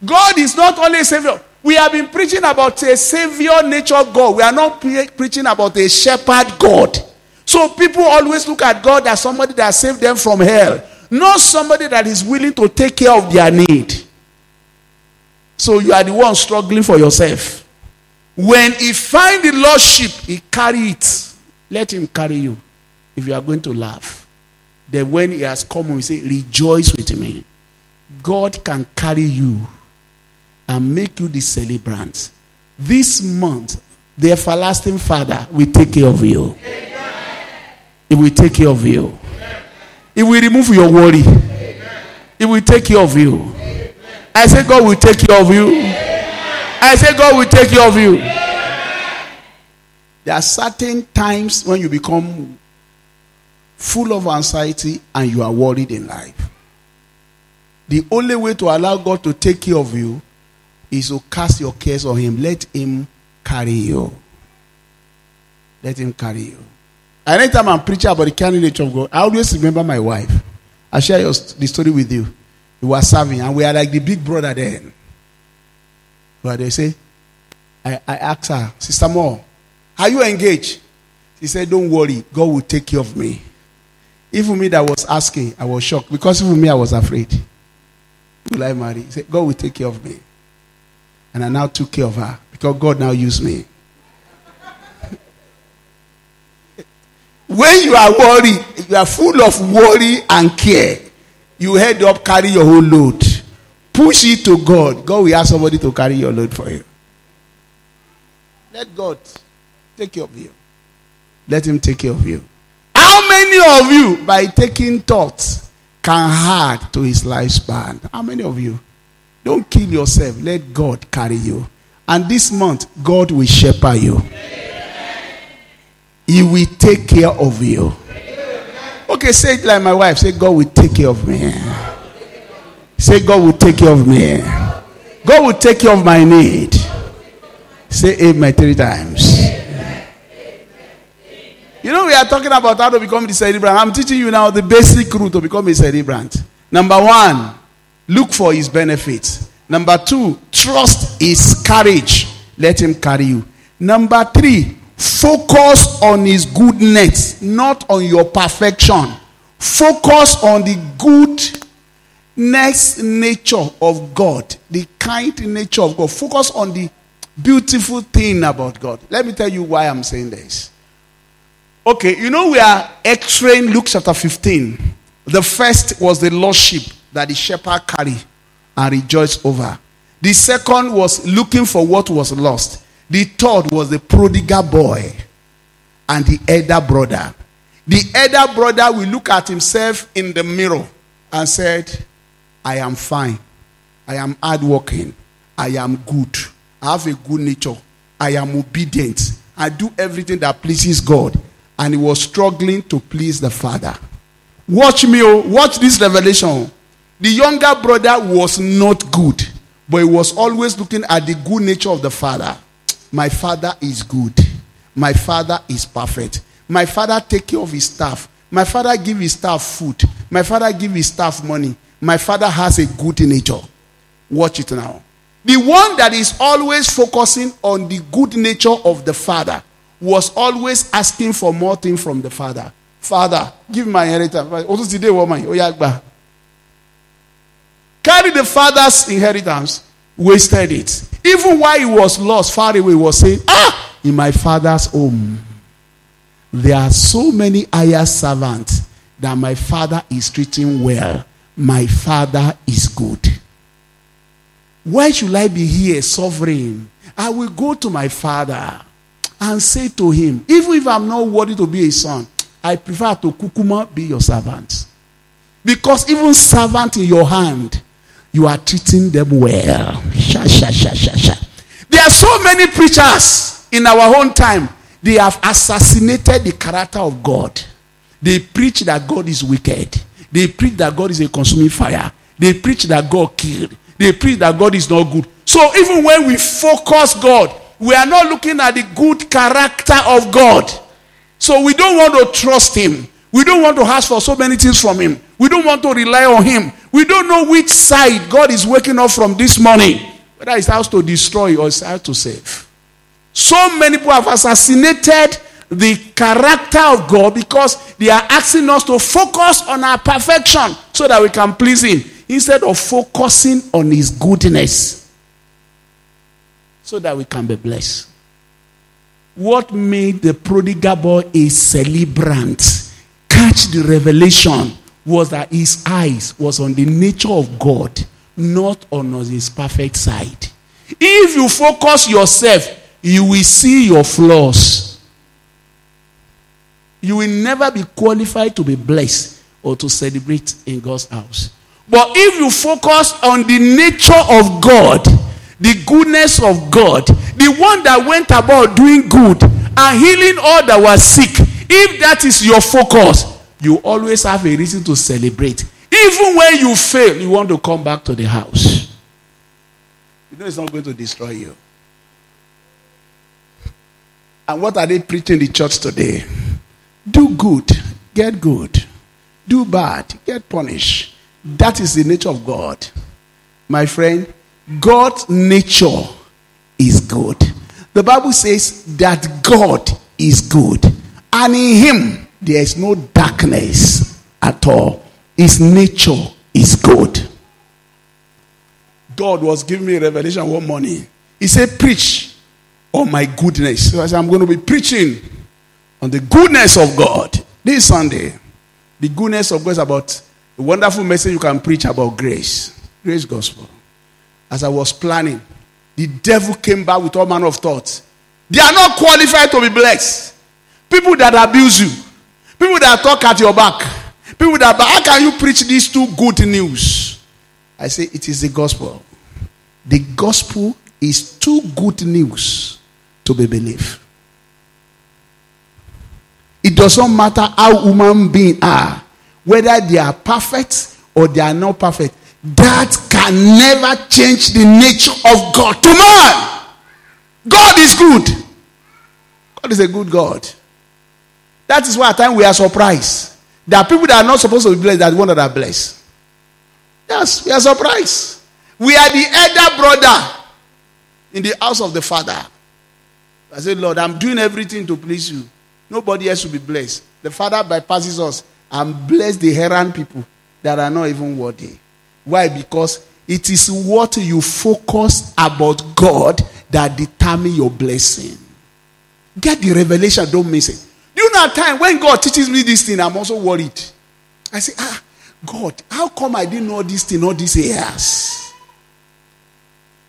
A: God is not only a Savior. We have been preaching about a Savior nature God. We are not pre- preaching about a shepherd God. So people always look at God as somebody that saved them from hell, not somebody that is willing to take care of their need. So you are the one struggling for yourself. When he find the lordship, he carry it. Let him carry you. If you are going to laugh, then when he has come, we say, rejoice with me. God can carry you and make you the celebrant. This month, the everlasting Father will take care of you. He will take care of you. He will remove your worry. He will take care of you. I say, God will take care of you. I say, God will take care of you. There are certain times when you become full of anxiety and you are worried in life. The only way to allow God to take care of you is to cast your cares on Him. Let Him carry you. Let Him carry you. Anytime I'm preaching about the candidate of God, I always remember my wife. I share your, the story with you. We were serving, and we are like the big brother then. But they say, I, I asked her, Sister Moore, are you engaged? She said, Don't worry, God will take care of me. Even me that was asking, I was shocked because even me, I was afraid. Will I marry? He said, God will take care of me. And I now took care of her because God now used me. [laughs] when you are worried, you are full of worry and care, you head up, carry your whole load. Push it to God. God will ask somebody to carry your load for you. Let God take care of you. Let Him take care of you. How many of you, by taking thoughts, can add to His lifespan? How many of you? Don't kill yourself. Let God carry you. And this month, God will shepherd you. He will take care of you. Okay, say it like my wife. Say, God will take care of me. Say, God will take care of me. God will take care of my need. Say amen three times. You know, we are talking about how to become the celebrant. I'm teaching you now the basic route to become a celebrant. Number one, look for his benefits. Number two, trust his courage. Let him carry you. Number three, focus on his goodness, not on your perfection. Focus on the goodness nature of God, the kind nature of God. Focus on the beautiful thing about God. Let me tell you why I'm saying this. Okay, you know we are x-raying Luke chapter 15. The first was the lost sheep that the shepherd carried and rejoiced over. The second was looking for what was lost. The third was the prodigal boy and the elder brother. The elder brother will look at himself in the mirror and said, I am fine. I am hardworking. I am good. I have a good nature. I am obedient. I do everything that pleases God. And he was struggling to please the father. Watch me, oh, watch this revelation. The younger brother was not good, but he was always looking at the good nature of the father. My father is good. My father is perfect. My father take care of his staff. My father give his staff food. My father give his staff money. My father has a good nature. Watch it now. The one that is always focusing on the good nature of the father was always asking for more things from the father. Father, give my inheritance. Carry the father's inheritance, wasted it. Even while he was lost, far away, was saying, Ah, in my father's home, there are so many higher servants that my father is treating well. My father is good. Why should I be here suffering? I will go to my father and say to him, even if I'm not worthy to be a son, I prefer to kukuma be your servant. Because even servant in your hand, you are treating them well. Sha, sha, sha, sha, sha. There are so many preachers in our own time. They have assassinated the character of God. They preach that God is wicked. They preach that God is a consuming fire. They preach that God killed. They preach that God is not good. So even when we focus God, we are not looking at the good character of God. So we don't want to trust Him. We don't want to ask for so many things from Him. We don't want to rely on Him. We don't know which side God is waking up from this morning. Whether it's out to destroy or it's out to save. So many people have assassinated the character of God because they are asking us to focus on our perfection so that we can please Him instead of focusing on His goodness so that we can be blessed. What made the prodigal boy a celebrant, catch the revelation, was that his eyes was on the nature of God, not on his perfect side. If you focus yourself, you will see your flaws. You will never be qualified to be blessed or to celebrate in God's house. But if you focus on the nature of God, the goodness of God, the one that went about doing good and healing all that was sick, if that is your focus, you always have a reason to celebrate. Even when you fail, you want to come back to the house. You know it's not going to destroy you. And what are they preaching in the church today? Do good, get good. Do bad, get punished. That is the nature of God. My friend, God's nature is good. The Bible says that God is good. And in Him, there is no darkness at all. His nature is good. God was giving me a revelation one morning. He said, Preach on my goodness. So I said, I'm going to be preaching on the goodness of God this Sunday. The goodness of God is about a wonderful message you can preach about grace. Grace gospel. As I was planning, the devil came back with all manner of thoughts. They are not qualified to be blessed. People that abuse you, people that talk at your back, people that, but how can you preach these two good news? I say it is the gospel. The gospel is too good news to be believed. It doesn't matter how human beings are, whether they are perfect or they are not perfect. That can never change the nature of God to man. God is good. God is a good God. That is why at times we are surprised. There are people that are not supposed to be blessed that one that are blessed. Yes, we are surprised. We are the elder brother in the house of the father. I said, Lord, I'm doing everything to please you. Nobody else will be blessed. The father bypasses us and bless the errant people that are not even worthy. Why? Because it is what you focus about God that determine your blessing. Get the revelation, don't miss it. You know at time when God teaches me this thing, I'm also worried. I say, ah, God, how come I didn't know this thing all these years?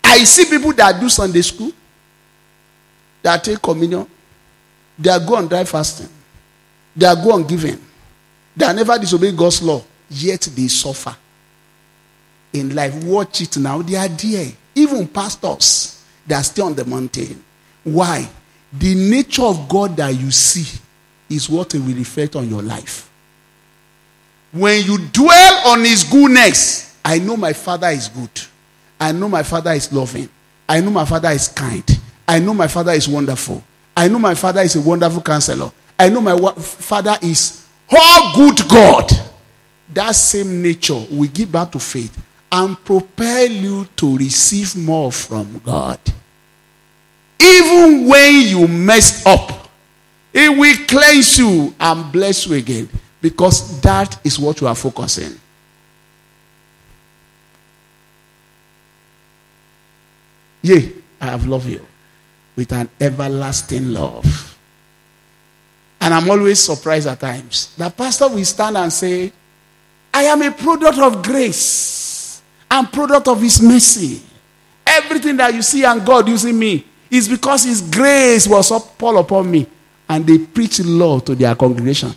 A: I see people that do Sunday school, that take communion, they are go on dry fasting, they are go on giving, they are never disobey God's law, yet they suffer in life. Watch it now. They are there. Even pastors, are still on the mountain. Why? The nature of God that you see is what it will reflect on your life. When you dwell on His goodness, I know my Father is good. I know my Father is loving. I know my Father is kind. I know my Father is wonderful. I know my Father is a wonderful counselor. I know my wa- Father is all good God. That same nature will give back to faith and propel you to receive more from God. Even when you mess up, it will cleanse you and bless you again because that is what you are focusing. Yea, I have loved you with an everlasting love. And I'm always surprised at times. The pastor will stand and say, I am a product of grace. I'm product of his mercy. Everything that you see and God using me is because his grace was all upon me. And they preach law to their congregation.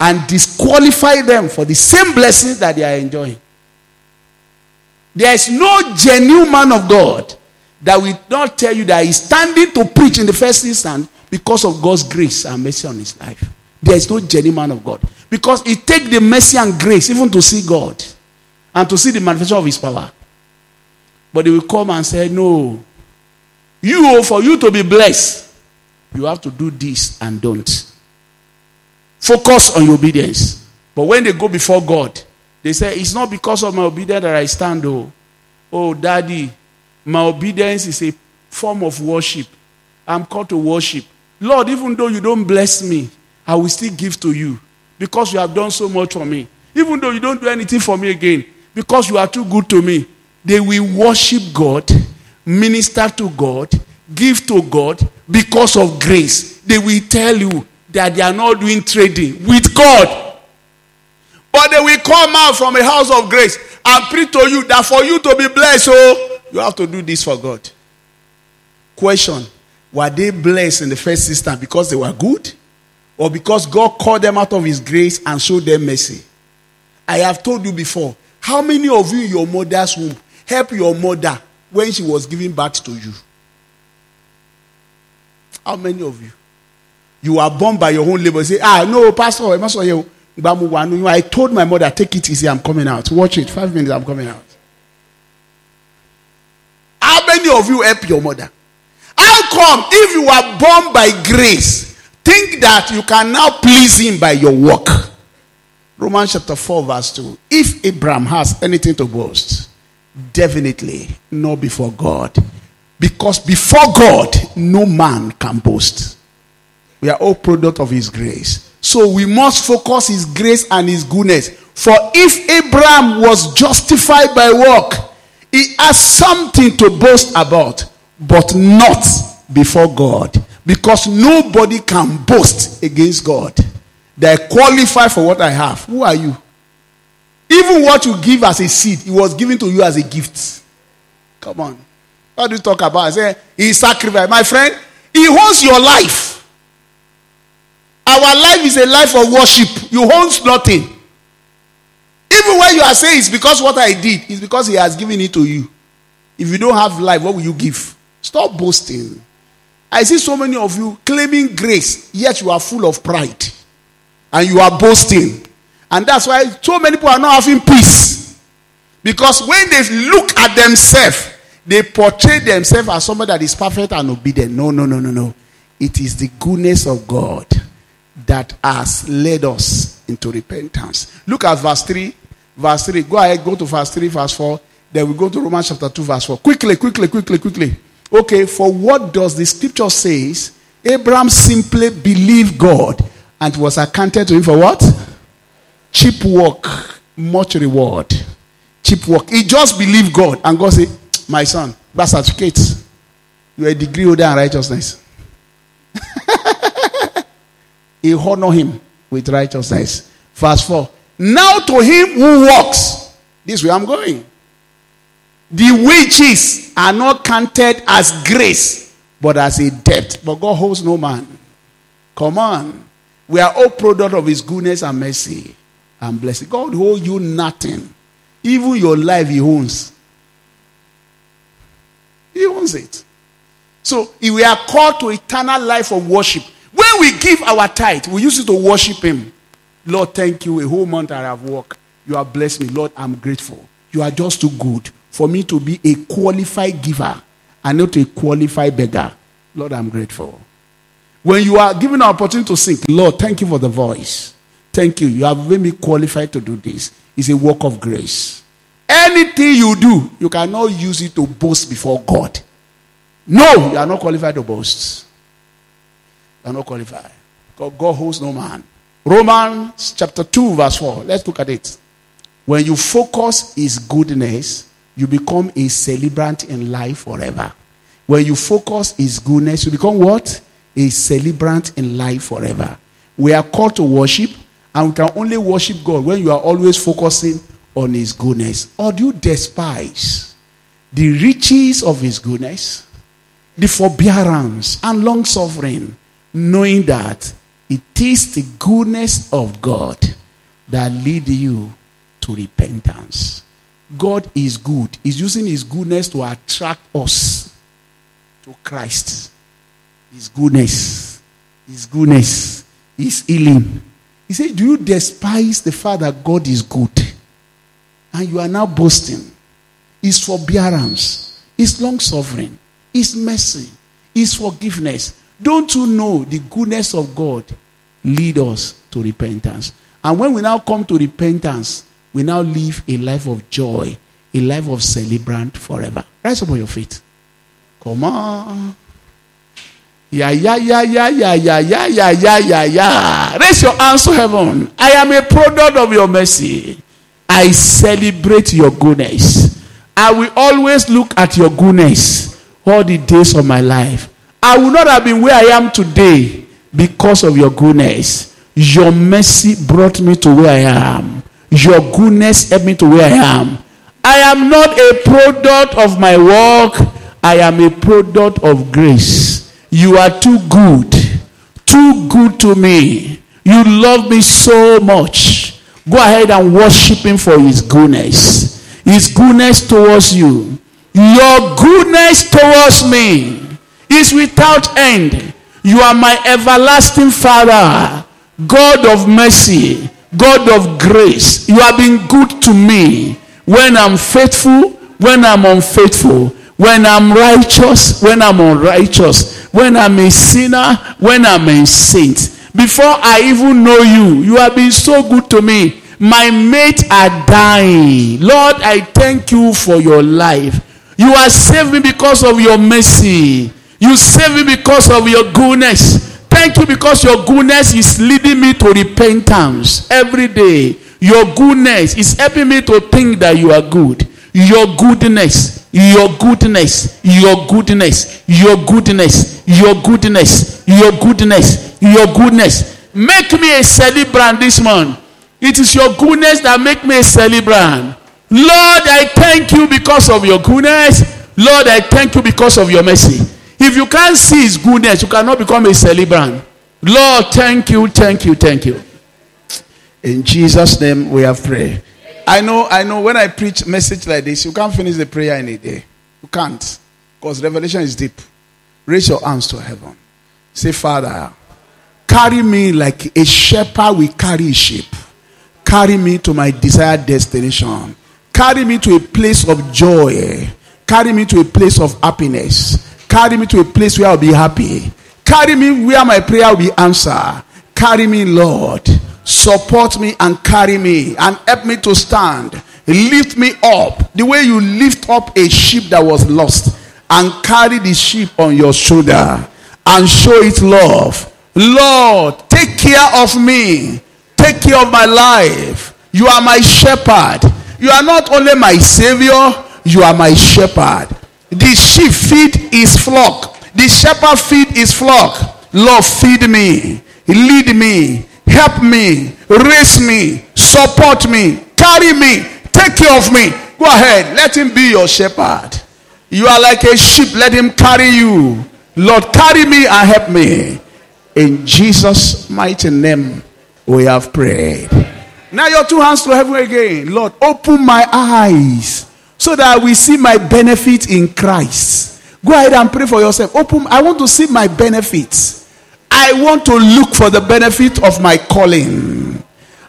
A: And disqualify them for the same blessings that they are enjoying. There is no genuine man of God that will not tell you that he's standing to preach in the first instance because of God's grace and mercy on his life. There is no genuine man of God. Because it takes the mercy and grace even to see God and to see the manifestation of his power. But they will come and say, No. You, oh, for you to be blessed, you have to do this and don't. Focus on your obedience. But when they go before God, they say, It's not because of my obedience that I stand, oh. Oh, daddy, my obedience is a form of worship. I'm called to worship. Lord, even though you don't bless me, I will still give to you because you have done so much for me. Even though you don't do anything for me again, because you are too good to me. They will worship God, minister to God, give to God because of grace. They will tell you that they are not doing trading with God. But they will come out from a house of grace and preach to you that for you to be blessed, oh, you have to do this for God. Question Were they blessed in the first instance because they were good? Or because God called them out of His grace and showed them mercy? I have told you before. How many of you in your mother's womb help your mother when she was giving birth to you? How many of you? You are born by your own labor. Say, ah, no, Pastor, I. I told my mother, take it easy, I'm coming out. Watch it. Five minutes, I'm coming out. How many of you help your mother? How come if you are born by grace, think that you can now please him by your work? Romans chapter 4, verse 2. If Abraham has anything to boast, definitely not before God. Because before God, no man can boast. We are all product of his grace. So we must focus his grace and his goodness. For if Abraham was justified by work, he has something to boast about, but not before God. Because nobody can boast against God. They qualify for what I have. Who are you? Even what you give as a seed, it was given to you as a gift. Come on. What do you talk about? I say, he sacrificed. My friend, he owns your life. Our life is a life of worship. You own nothing. Even when you are saying it's because what I did, it's because he has given it to you. If you don't have life, what will you give? Stop boasting. I see so many of you claiming grace, yet you are full of pride. And you are boasting. And that's why so many people are not having peace. Because when they look at themselves, they portray themselves as somebody that is perfect and obedient. No, no, no, no, no. It is the goodness of God that has led us into repentance. Look at verse 3. Verse 3. Go ahead, go to verse 3, verse 4. Then we go to Romans chapter 2, verse 4. Quickly, quickly, quickly, quickly. Okay, for what does the scripture says? Abraham simply believed God and was accounted to him for what? Cheap work, much reward. Cheap work. He just believed God and God said, My son, birth certificate. You are a degree holder in righteousness. [laughs] he honor him with righteousness. Verse 4. Now to him who walks, this way I'm going. The wages are not counted as grace, but as a debt. But God holds no man. Come on. We are all product of his goodness and mercy and blessing. God hold you nothing. Even your life he owns. He owns it. So we are called to eternal life of worship. When we give our tithe, we use it to worship him. Lord, thank you. A whole month I have worked. You have blessed me. Lord, I'm grateful. You are just too good for me to be a qualified giver and not a qualified beggar. Lord, I'm grateful. When you are given an opportunity to sing, Lord, thank you for the voice. Thank you. You have made me qualified to do this. It's a work of grace. Anything you do, you cannot use it to boast before God. No, you are not qualified to boast. You are not qualified. God, God holds no man. Romans chapter 2, verse 4. Let's look at it. When you focus his goodness, you become a celebrant in life forever. When you focus his goodness, you become what? A celebrant in life forever. We are called to worship, and we can only worship God when you are always focusing on his goodness. Or do you despise the riches of his goodness, the forbearance and long suffering, knowing that it is the goodness of God that lead you to repentance. God is good. He's using his goodness to attract us to Christ. His goodness. His goodness. His healing. He said, Do you despise the fact that God is good? And you are now boasting. His forbearance, His long suffering, His mercy, His forgiveness. Don't you know the goodness of God lead us to repentance? And when we now come to repentance, we now live a life of joy, a life of celebrant forever. Rise up on your feet. Come on. Yeah, yeah, yeah, yeah, yeah, yeah, yeah, yeah, yeah, yeah, yeah. Raise your hands to heaven. I am a product of your mercy. I celebrate your goodness. I will always look at your goodness all the days of my life. I would not have been where I am today because of your goodness. Your mercy brought me to where I am. Your goodness helped me to where I am. I am not a product of my work. I am a product of grace. You are too good. Too good to me. You love me so much. Go ahead and worship him for his goodness. His goodness towards you. Your goodness towards me is without end. You are my everlasting Father, God of mercy, God of grace. You have been good to me when I'm faithful, when I'm unfaithful, when I'm righteous, when I'm unrighteous, when I'm a sinner, when I'm a saint. Before I even know you, you have been so good to me. My mates are dying. Lord, I thank you for your life. You have saved me because of your mercy. You saved me because of your goodness. Thank you because your goodness is leading me to repentance every day. Your goodness is helping me to think that you are good. Your goodness, your goodness, your goodness, your goodness, your goodness, your goodness, your goodness. Make me a celebrant this month. It is your goodness that make me a celebrant. Lord, I thank you because of your goodness. Lord, I thank you because of your mercy. If you can't see his goodness, you cannot become a celebrant. Lord, thank you, thank you, thank you. In Jesus' name we have prayed. I know, I know when I preach message like this, you can't finish the prayer in a day. You can't. Because revelation is deep. Raise your arms to heaven. Say, Father, carry me like a shepherd will carry a sheep. Carry me to my desired destination. Carry me to a place of joy. Carry me to a place of happiness. Carry me to a place where I'll be happy. Carry me where my prayer will be answered. Carry me, Lord. Support me and carry me and help me to stand. Lift me up the way you lift up a sheep that was lost and carry the sheep on your shoulder and show it love. Lord, take care of me. Take care of my life. You are my shepherd. You are not only my savior, you are my shepherd. The sheep feed his flock. The shepherd feed his flock. Lord, feed me, lead me, help me, raise me, support me, carry me, take care of me. Go ahead, let him be your shepherd. You are like a sheep, let him carry you. Lord, carry me and help me. In Jesus' mighty name, we have prayed. Now, your two hands to heaven again. Lord, open my eyes so that I will see my benefit in Christ. Go ahead and pray for yourself. Open, I want to see my benefits. I want to look for the benefit of my calling.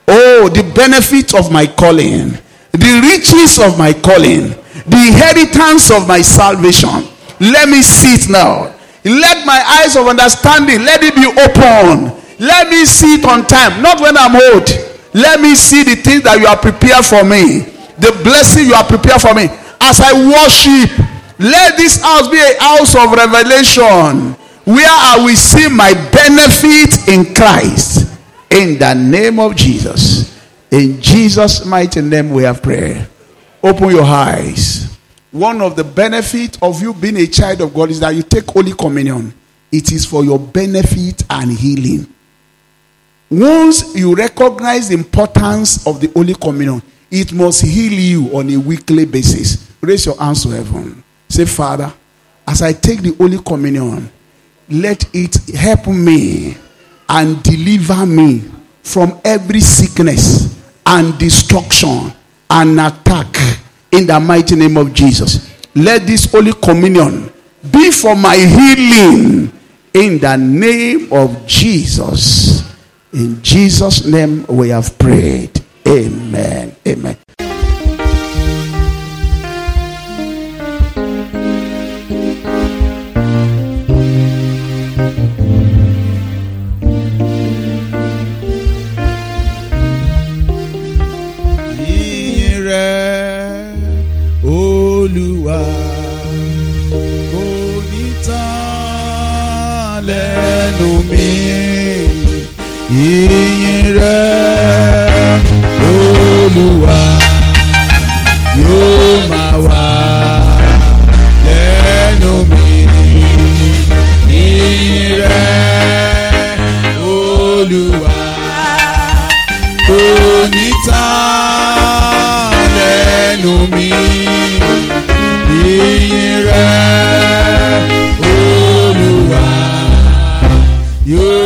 A: Oh, the benefit of my calling, the riches of my calling, the inheritance of my salvation. Let me see it now. Let my eyes of understanding let it be open. Let me see it on time, not when I'm old. Let me see the things that you are prepared for me, the blessing you are prepared for me. As I worship, let this house be a house of revelation where I will see my benefit in Christ. In the name of Jesus. In Jesus' mighty name we have prayer. Open your eyes. One of the benefits of you being a child of God is that you take Holy Communion. It is for your benefit and healing. Once you recognize the importance of the Holy Communion, it must heal you on a weekly basis. Raise your hands to heaven. Say, Father, as I take the Holy Communion, let it help me and deliver me from every sickness and destruction and attack in the mighty name of Jesus. Let this Holy Communion be for my healing in the name of Jesus. In Jesus' name we have prayed. Amen. Amen. Olúwa kò ní tán lẹ́nu mi. Yìnyín rẹ̀ Olúwa yóò máa wà lẹ́nu mi. Yìnyín rẹ̀ Olúwa kò mi. Rẹ̀ Olúwa yóò